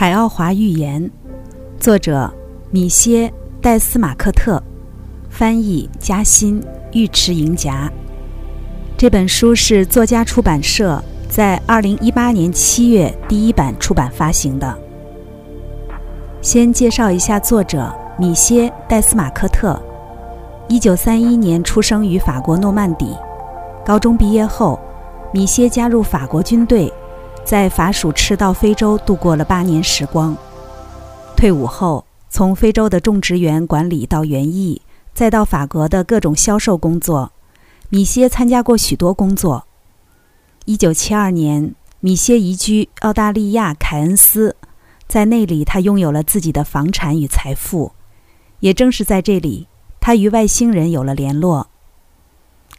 海奥华寓言，作者米歇·戴斯马克特，翻译嘉欣，尉迟莹夹。这本书是作家出版社在二零一八年七月第一版出版发行的。先介绍一下作者米歇·戴斯马克特，一九三一年出生于法国诺曼底。高中毕业后，米歇加入法国军队。在法属赤道非洲度过了八年时光。退伍后，从非洲的种植园管理到园艺，再到法国的各种销售工作，米歇参加过许多工作。一九七二年，米歇移居澳大利亚凯恩斯，在那里他拥有了自己的房产与财富。也正是在这里，他与外星人有了联络。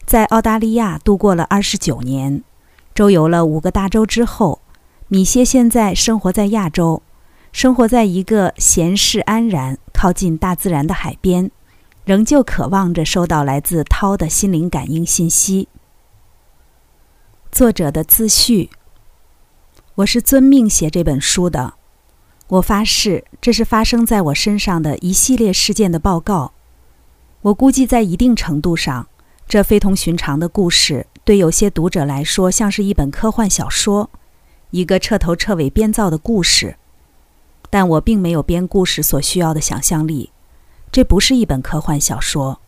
在澳大利亚度过了二十九年。周游了五个大洲之后，米歇现在生活在亚洲，生活在一个闲适安然、靠近大自然的海边，仍旧渴望着收到来自涛的心灵感应信息。作者的自序：我是遵命写这本书的，我发誓这是发生在我身上的一系列事件的报告。我估计在一定程度上，这非同寻常的故事。对有些读者来说，像是一本科幻小说，一个彻头彻尾编造的故事。但我并没有编故事所需要的想象力，这不是一本科幻小说。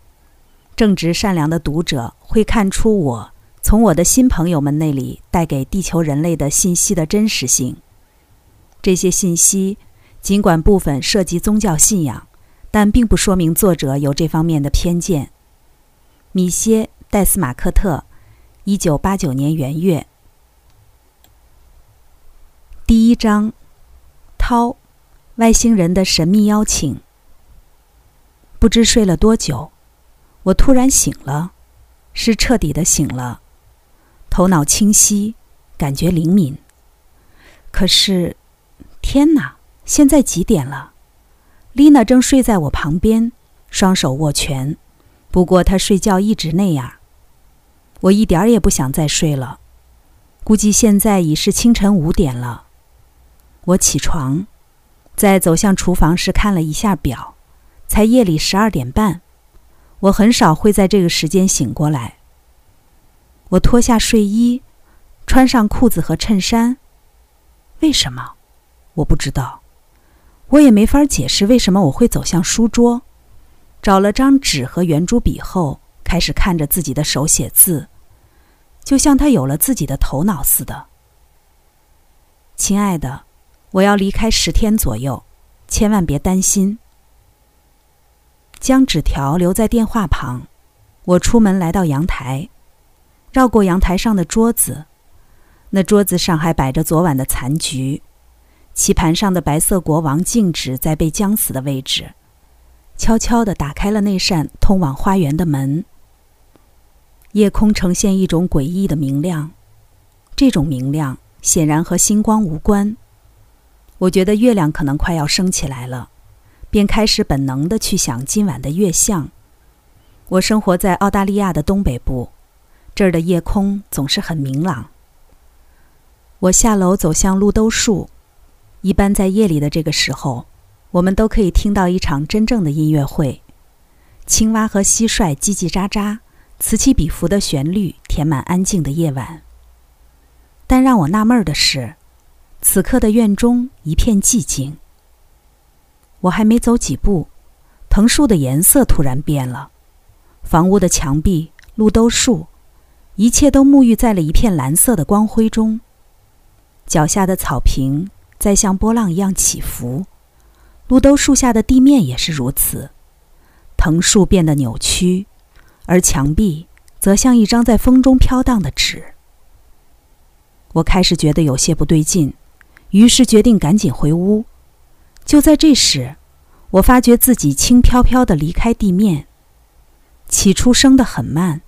正直善良的读者会看出我从我的新朋友们那里带给地球人类的信息的真实性。这些信息尽管部分涉及宗教信仰，但并不说明作者有这方面的偏见。米歇·戴斯马克特。一九八九年元月，第一章，涛，外星人的神秘邀请。不知睡了多久，我突然醒了，是彻底的醒了，头脑清晰，感觉灵敏。可是，天哪！现在几点了？丽娜正睡在我旁边，双手握拳。不过她睡觉一直那样。我一点儿也不想再睡了，估计现在已是清晨五点了。我起床，在走向厨房时看了一下表，才夜里十二点半。我很少会在这个时间醒过来。我脱下睡衣，穿上裤子和衬衫。为什么？我不知道。我也没法解释为什么我会走向书桌，找了张纸和圆珠笔后，开始看着自己的手写字。就像他有了自己的头脑似的。亲爱的，我要离开十天左右，千万别担心。将纸条留在电话旁，我出门来到阳台，绕过阳台上的桌子，那桌子上还摆着昨晚的残局，棋盘上的白色国王静止在被将死的位置，悄悄地打开了那扇通往花园的门。夜空呈现一种诡异的明亮，这种明亮显然和星光无关。我觉得月亮可能快要升起来了，便开始本能地去想今晚的月相。我生活在澳大利亚的东北部，这儿的夜空总是很明朗。我下楼走向路兜树，一般在夜里的这个时候，我们都可以听到一场真正的音乐会，青蛙和蟋蟀叽叽喳喳。此起彼伏的旋律填满安静的夜晚。但让我纳闷的是，此刻的院中一片寂静。我还没走几步，藤树的颜色突然变了，房屋的墙壁、路兜树，一切都沐浴在了一片蓝色的光辉中。脚下的草坪在像波浪一样起伏，路兜树下的地面也是如此，藤树变得扭曲。而墙壁则像一张在风中飘荡的纸。我开始觉得有些不对劲，于是决定赶紧回屋。就在这时，我发觉自己轻飘飘地离开地面，起初升得很慢，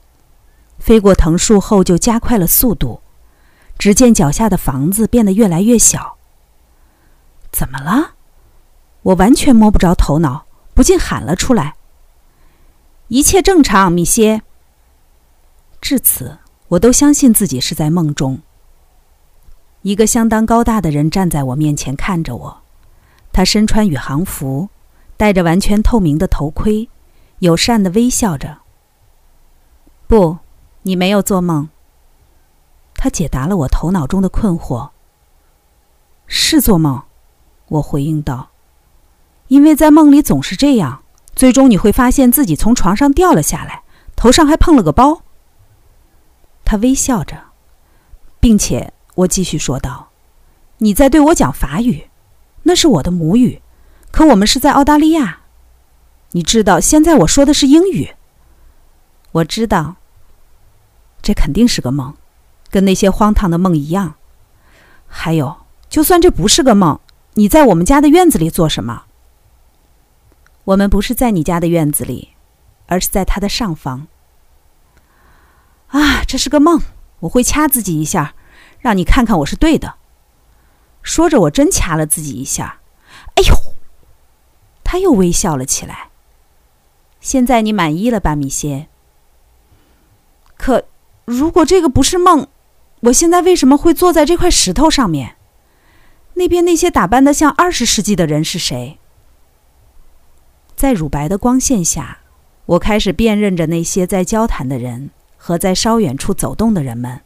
飞过藤树后就加快了速度。只见脚下的房子变得越来越小。怎么了？我完全摸不着头脑，不禁喊了出来。一切正常，米歇。至此，我都相信自己是在梦中。一个相当高大的人站在我面前看着我，他身穿宇航服，戴着完全透明的头盔，友善的微笑着。不，你没有做梦。他解答了我头脑中的困惑。是做梦，我回应道。因为在梦里总是这样，最终你会发现自己从床上掉了下来，头上还碰了个包。他微笑着，并且我继续说道：“你在对我讲法语，那是我的母语，可我们是在澳大利亚。你知道，现在我说的是英语。我知道，这肯定是个梦，跟那些荒唐的梦一样。还有，就算这不是个梦，你在我们家的院子里做什么？”我们不是在你家的院子里，而是在它的上方。啊，这是个梦！我会掐自己一下，让你看看我是对的。说着，我真掐了自己一下。哎呦！他又微笑了起来。现在你满意了吧，米歇？可，如果这个不是梦，我现在为什么会坐在这块石头上面？那边那些打扮的像二十世纪的人是谁？在乳白的光线下，我开始辨认着那些在交谈的人和在稍远处走动的人们。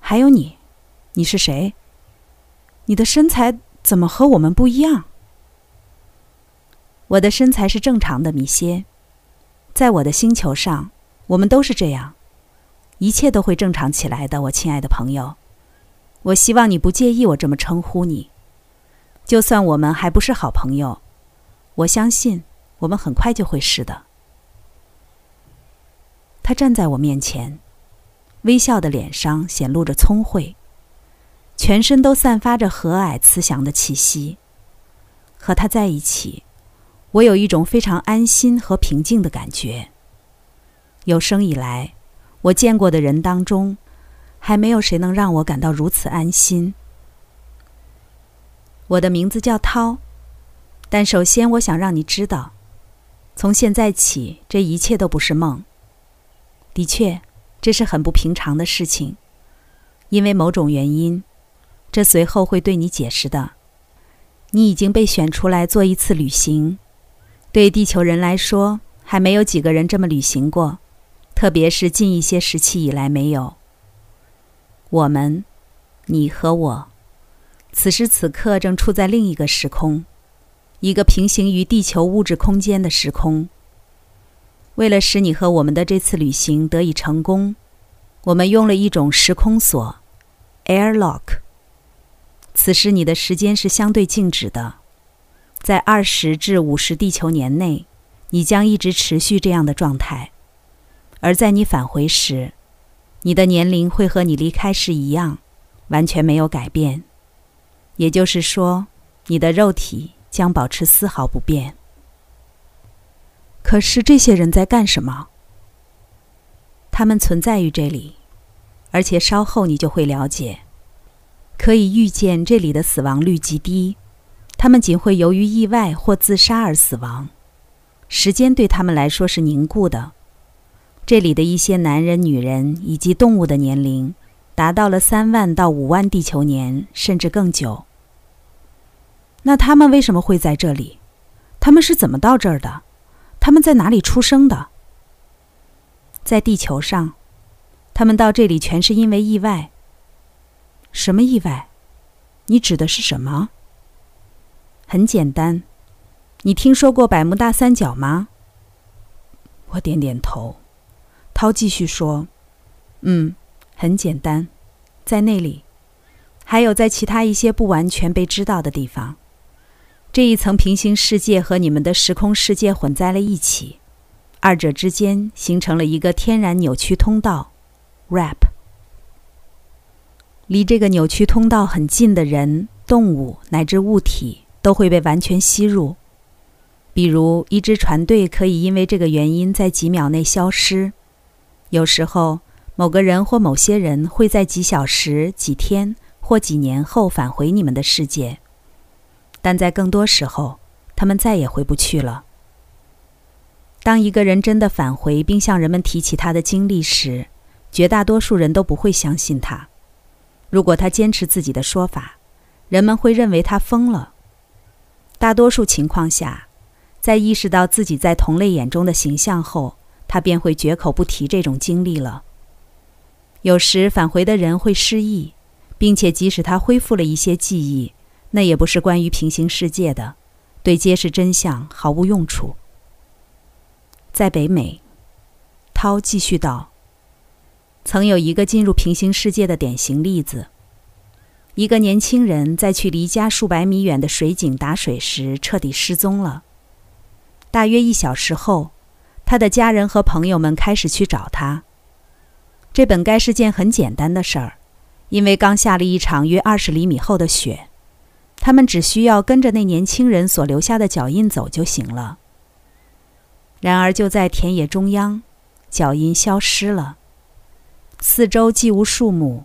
还有你，你是谁？你的身材怎么和我们不一样？我的身材是正常的，米歇。在我的星球上，我们都是这样，一切都会正常起来的，我亲爱的朋友。我希望你不介意我这么称呼你，就算我们还不是好朋友。我相信，我们很快就会是的。他站在我面前，微笑的脸上显露着聪慧，全身都散发着和蔼慈祥的气息。和他在一起，我有一种非常安心和平静的感觉。有生以来，我见过的人当中，还没有谁能让我感到如此安心。我的名字叫涛。但首先，我想让你知道，从现在起，这一切都不是梦。的确，这是很不平常的事情，因为某种原因，这随后会对你解释的。你已经被选出来做一次旅行，对地球人来说，还没有几个人这么旅行过，特别是近一些时期以来没有。我们，你和我，此时此刻正处在另一个时空。一个平行于地球物质空间的时空。为了使你和我们的这次旅行得以成功，我们用了一种时空锁 （airlock）。此时你的时间是相对静止的，在二十至五十地球年内，你将一直持续这样的状态；而在你返回时，你的年龄会和你离开时一样，完全没有改变。也就是说，你的肉体。将保持丝毫不变。可是这些人在干什么？他们存在于这里，而且稍后你就会了解。可以预见，这里的死亡率极低，他们仅会由于意外或自杀而死亡。时间对他们来说是凝固的。这里的一些男人、女人以及动物的年龄达到了三万到五万地球年，甚至更久。那他们为什么会在这里？他们是怎么到这儿的？他们在哪里出生的？在地球上，他们到这里全是因为意外。什么意外？你指的是什么？很简单，你听说过百慕大三角吗？我点点头。涛继续说：“嗯，很简单，在那里，还有在其他一些不完全被知道的地方。”这一层平行世界和你们的时空世界混在了一起，二者之间形成了一个天然扭曲通道，wrap。离这个扭曲通道很近的人、动物乃至物体都会被完全吸入。比如，一支船队可以因为这个原因在几秒内消失；有时候，某个人或某些人会在几小时、几天或几年后返回你们的世界。但在更多时候，他们再也回不去了。当一个人真的返回并向人们提起他的经历时，绝大多数人都不会相信他。如果他坚持自己的说法，人们会认为他疯了。大多数情况下，在意识到自己在同类眼中的形象后，他便会绝口不提这种经历了。有时返回的人会失忆，并且即使他恢复了一些记忆，那也不是关于平行世界的，对揭示真相毫无用处。在北美，涛继续道：“曾有一个进入平行世界的典型例子。一个年轻人在去离家数百米远的水井打水时彻底失踪了。大约一小时后，他的家人和朋友们开始去找他。这本该是件很简单的事儿，因为刚下了一场约二十厘米厚的雪，他们只需要跟着那年轻人所留下的脚印走就行了。”然而，就在田野中央，脚印消失了。四周既无树木，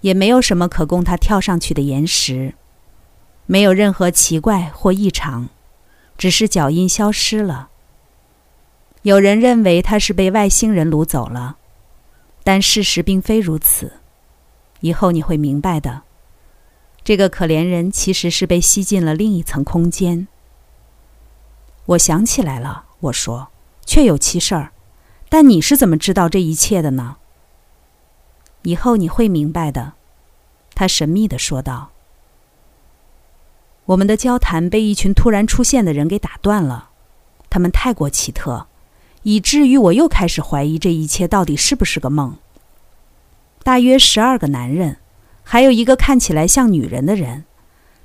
也没有什么可供他跳上去的岩石，没有任何奇怪或异常，只是脚印消失了。有人认为他是被外星人掳走了，但事实并非如此。以后你会明白的。这个可怜人其实是被吸进了另一层空间。我想起来了，我说。确有其事儿，但你是怎么知道这一切的呢？以后你会明白的，他神秘的说道。我们的交谈被一群突然出现的人给打断了，他们太过奇特，以至于我又开始怀疑这一切到底是不是个梦。大约十二个男人，还有一个看起来像女人的人，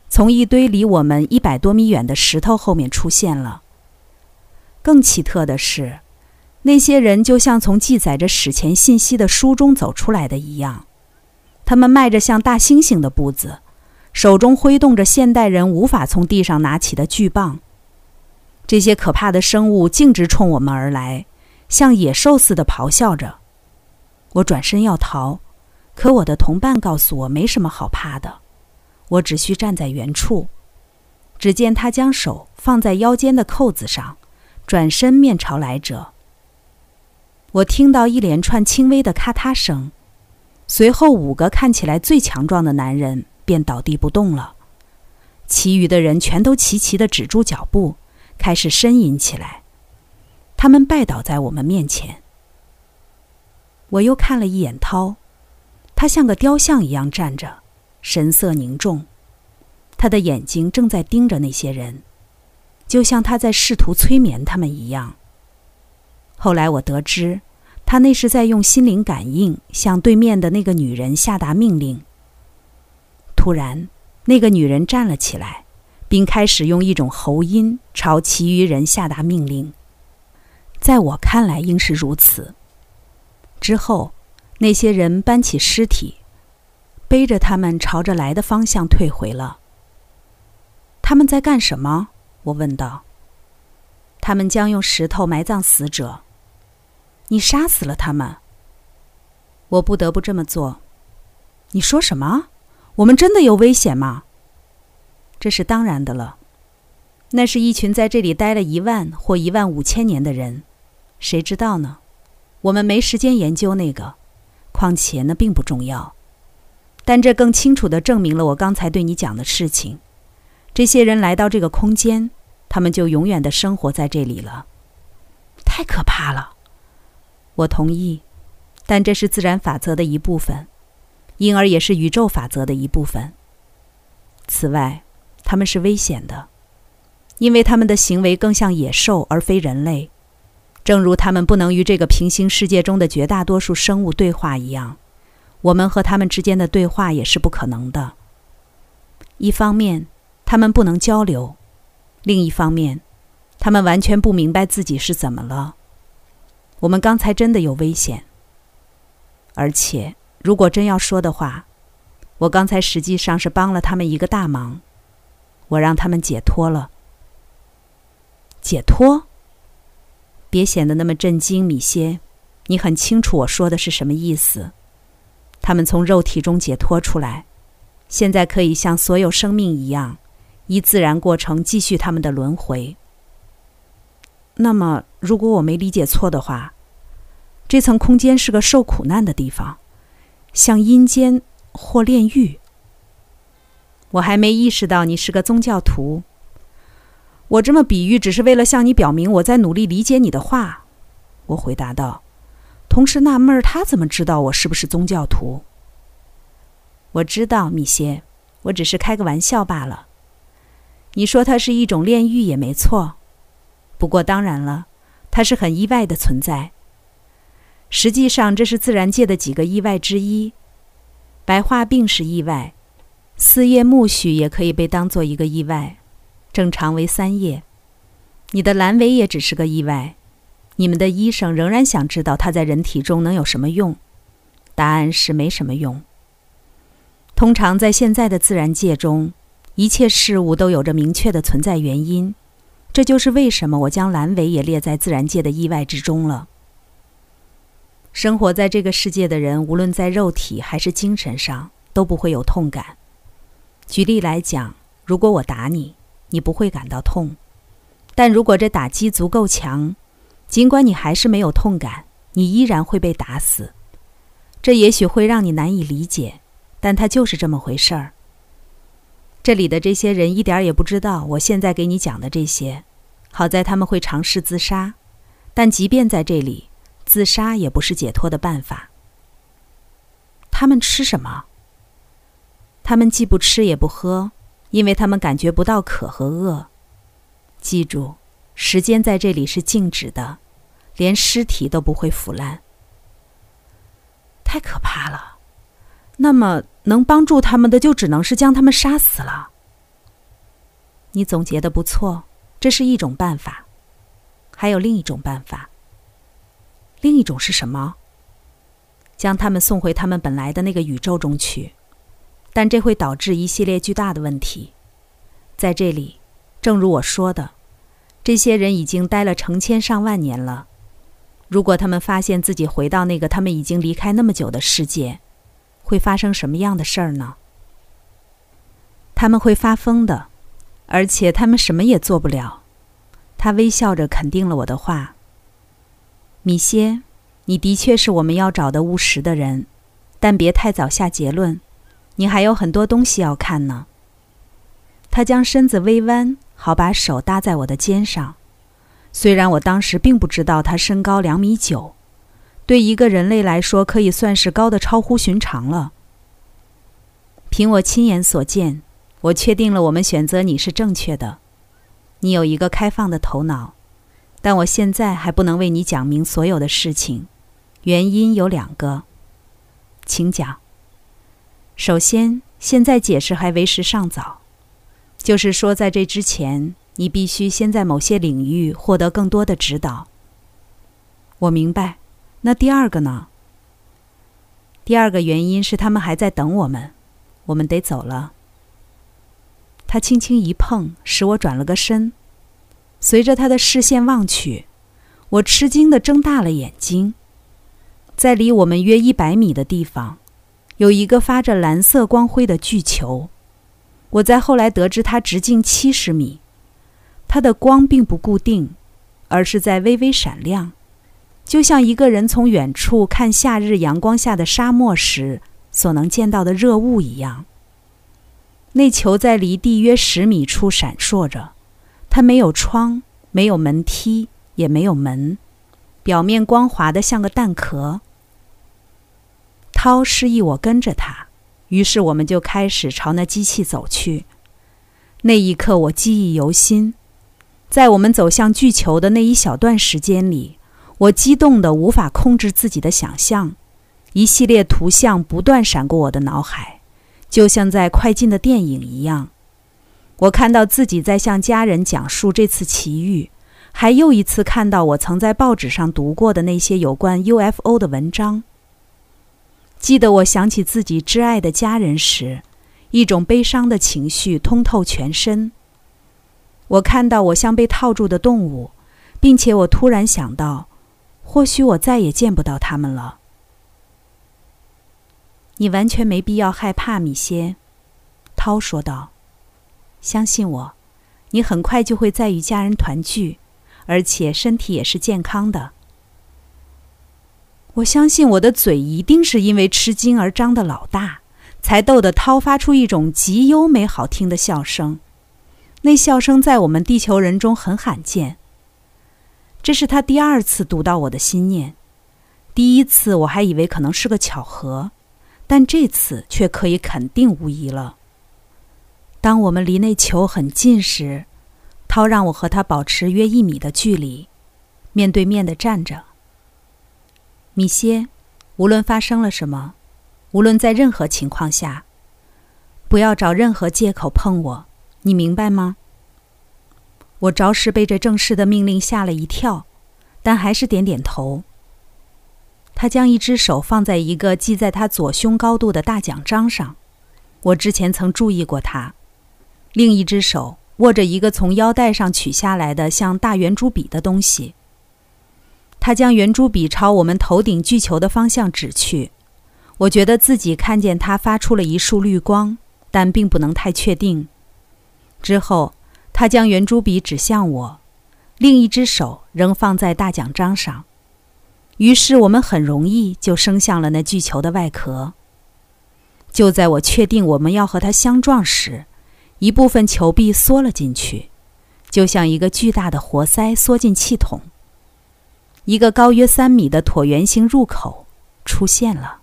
从一堆离我们一百多米远的石头后面出现了。更奇特的是，那些人就像从记载着史前信息的书中走出来的一样，他们迈着像大猩猩的步子，手中挥动着现代人无法从地上拿起的巨棒。这些可怕的生物径直冲我们而来，像野兽似的咆哮着。我转身要逃，可我的同伴告诉我没什么好怕的，我只需站在原处。只见他将手放在腰间的扣子上。转身面朝来者，我听到一连串轻微的咔嗒声，随后五个看起来最强壮的男人便倒地不动了，其余的人全都齐齐地止住脚步，开始呻吟起来。他们拜倒在我们面前。我又看了一眼涛，他像个雕像一样站着，神色凝重，他的眼睛正在盯着那些人。就像他在试图催眠他们一样。后来我得知，他那是在用心灵感应向对面的那个女人下达命令。突然，那个女人站了起来，并开始用一种喉音朝其余人下达命令。在我看来，应是如此。之后，那些人搬起尸体，背着他们朝着来的方向退回了。他们在干什么？我问道：“他们将用石头埋葬死者，你杀死了他们。我不得不这么做。你说什么？我们真的有危险吗？这是当然的了。那是一群在这里待了一万或一万五千年的人，谁知道呢？我们没时间研究那个，况且那并不重要。但这更清楚的证明了我刚才对你讲的事情。”这些人来到这个空间，他们就永远的生活在这里了。太可怕了！我同意，但这是自然法则的一部分，因而也是宇宙法则的一部分。此外，他们是危险的，因为他们的行为更像野兽而非人类，正如他们不能与这个平行世界中的绝大多数生物对话一样，我们和他们之间的对话也是不可能的。一方面，他们不能交流，另一方面，他们完全不明白自己是怎么了。我们刚才真的有危险，而且如果真要说的话，我刚才实际上是帮了他们一个大忙，我让他们解脱了。解脱？别显得那么震惊，米歇，你很清楚我说的是什么意思。他们从肉体中解脱出来，现在可以像所有生命一样。依自然过程继续他们的轮回。那么，如果我没理解错的话，这层空间是个受苦难的地方，像阴间或炼狱。我还没意识到你是个宗教徒。我这么比喻只是为了向你表明我在努力理解你的话。”我回答道，同时纳闷儿他怎么知道我是不是宗教徒。我知道，米歇，我只是开个玩笑罢了。你说它是一种炼狱也没错，不过当然了，它是很意外的存在。实际上，这是自然界的几个意外之一。白化病是意外，四叶苜蓿也可以被当做一个意外，正常为三叶。你的阑尾也只是个意外。你们的医生仍然想知道它在人体中能有什么用，答案是没什么用。通常在现在的自然界中，一切事物都有着明确的存在原因，这就是为什么我将阑尾也列在自然界的意外之中了。生活在这个世界的人，无论在肉体还是精神上，都不会有痛感。举例来讲，如果我打你，你不会感到痛；但如果这打击足够强，尽管你还是没有痛感，你依然会被打死。这也许会让你难以理解，但它就是这么回事儿。这里的这些人一点也不知道我现在给你讲的这些。好在他们会尝试自杀，但即便在这里。自杀也不是解脱的办法。他们吃什么？他们既不吃也不喝，因为他们感觉不到渴和饿。记住，时间在这里是静止的，连尸体都不会腐烂。太可怕了！那么能帮助他们的就只能是将他们杀死了。你总结的不错，这是一种办法。还有另一种办法。另一种是什么？将他们送回他们本来的那个宇宙中去，但这会导致一系列巨大的问题。在这里，正如我说的，这些人已经待了成千上万年了。如果他们发现自己回到那个他们已经离开那么久的世界，会发生什么样的事儿呢？他们会发疯的，而且他们什么也做不了。他微笑着肯定了我的话。米歇，你的确是我们要找的务实的人，但别太早下结论，你还有很多东西要看呢。他将身子微弯，好把手搭在我的肩上。虽然我当时并不知道他身高两米九，对一个人类来说可以算是高的超乎寻常了。凭我亲眼所见，我确定了我们选择你是正确的。你有一个开放的头脑。但我现在还不能为你讲明所有的事情，原因有两个，请讲。首先，现在解释还为时尚早，就是说，在这之前，你必须先在某些领域获得更多的指导。我明白。那第二个呢？第二个原因是他们还在等我们，我们得走了。他轻轻一碰，使我转了个身。随着他的视线望去，我吃惊地睁大了眼睛。在离我们约一百米的地方，有一个发着蓝色光辉的巨球。我在后来得知，它直径七十米。它的光并不固定，而是在微微闪亮，就像一个人从远处看夏日阳光下的沙漠时所能见到的热雾一样。那球在离地约十米处闪烁着。它没有窗，没有门梯，也没有门，表面光滑的像个蛋壳。涛示意我跟着他，于是我们就开始朝那机器走去。那一刻我记忆犹新，在我们走向巨球的那一小段时间里，我激动的无法控制自己的想象，一系列图像不断闪过我的脑海，就像在快进的电影一样。我看到自己在向家人讲述这次奇遇，还又一次看到我曾在报纸上读过的那些有关 UFO 的文章。记得我想起自己挚爱的家人时，一种悲伤的情绪通透全身。我看到我像被套住的动物，并且我突然想到，或许我再也见不到他们了。你完全没必要害怕，米歇，涛说道。相信我，你很快就会再与家人团聚，而且身体也是健康的。我相信我的嘴一定是因为吃惊而张得老大，才逗得涛发出一种极优美好听的笑声。那笑声在我们地球人中很罕见。这是他第二次读到我的心念，第一次我还以为可能是个巧合，但这次却可以肯定无疑了。当我们离那球很近时，涛让我和他保持约一米的距离，面对面的站着。米歇，无论发生了什么，无论在任何情况下，不要找任何借口碰我，你明白吗？我着实被这正式的命令吓了一跳，但还是点点头。他将一只手放在一个系在他左胸高度的大奖章上，我之前曾注意过他，另一只手握着一个从腰带上取下来的像大圆珠笔的东西。他将圆珠笔朝我们头顶巨球的方向指去，我觉得自己看见他发出了一束绿光，但并不能太确定。之后，他将圆珠笔指向我，另一只手仍放在大奖章上。于是我们很容易就升向了那巨球的外壳。就在我确定我们要和它相撞时，一部分球壁缩了进去，就像一个巨大的活塞缩进气筒。一个高约三米的椭圆形入口出现了。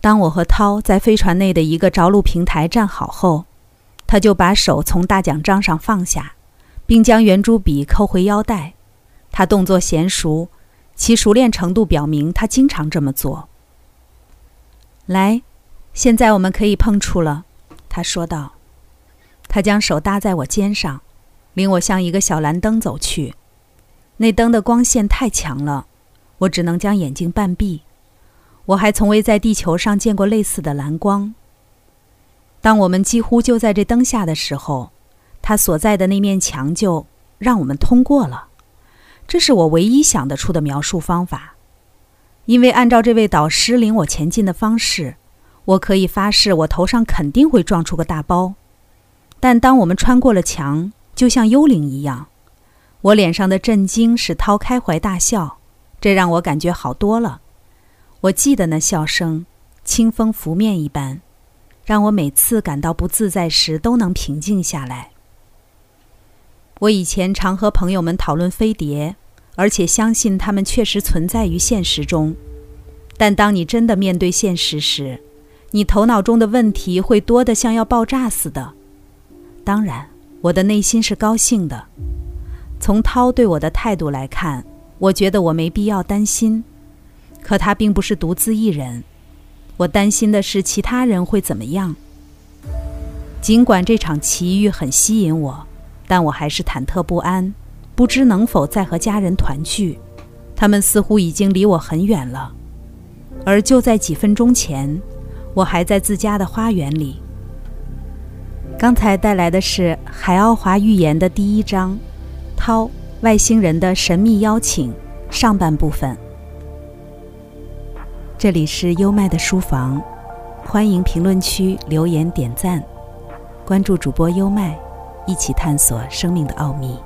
当我和涛在飞船内的一个着陆平台站好后，他就把手从大奖章上放下，并将圆珠笔扣回腰带。他动作娴熟，其熟练程度表明他经常这么做。来，现在我们可以碰触了，他说道。他将手搭在我肩上，领我向一个小蓝灯走去。那灯的光线太强了，我只能将眼睛半闭。我还从未在地球上见过类似的蓝光。当我们几乎就在这灯下的时候，他所在的那面墙就让我们通过了。这是我唯一想得出的描述方法，因为按照这位导师领我前进的方式，我可以发誓我头上肯定会撞出个大包。但当我们穿过了墙，就像幽灵一样。我脸上的震惊使涛开怀大笑，这让我感觉好多了。我记得那笑声，清风拂面一般，让我每次感到不自在时都能平静下来。我以前常和朋友们讨论飞碟，而且相信它们确实存在于现实中。但当你真的面对现实时，你头脑中的问题会多得像要爆炸似的。当然，我的内心是高兴的。从涛对我的态度来看，我觉得我没必要担心。可他并不是独自一人，我担心的是其他人会怎么样。尽管这场奇遇很吸引我，但我还是忐忑不安，不知能否再和家人团聚。他们似乎已经离我很远了。而就在几分钟前，我还在自家的花园里。刚才带来的是《海奥华寓言》的第一章。涛，外星人的神秘邀请，上半部分。这里是优麦的书房，欢迎评论区留言点赞，关注主播优麦，一起探索生命的奥秘。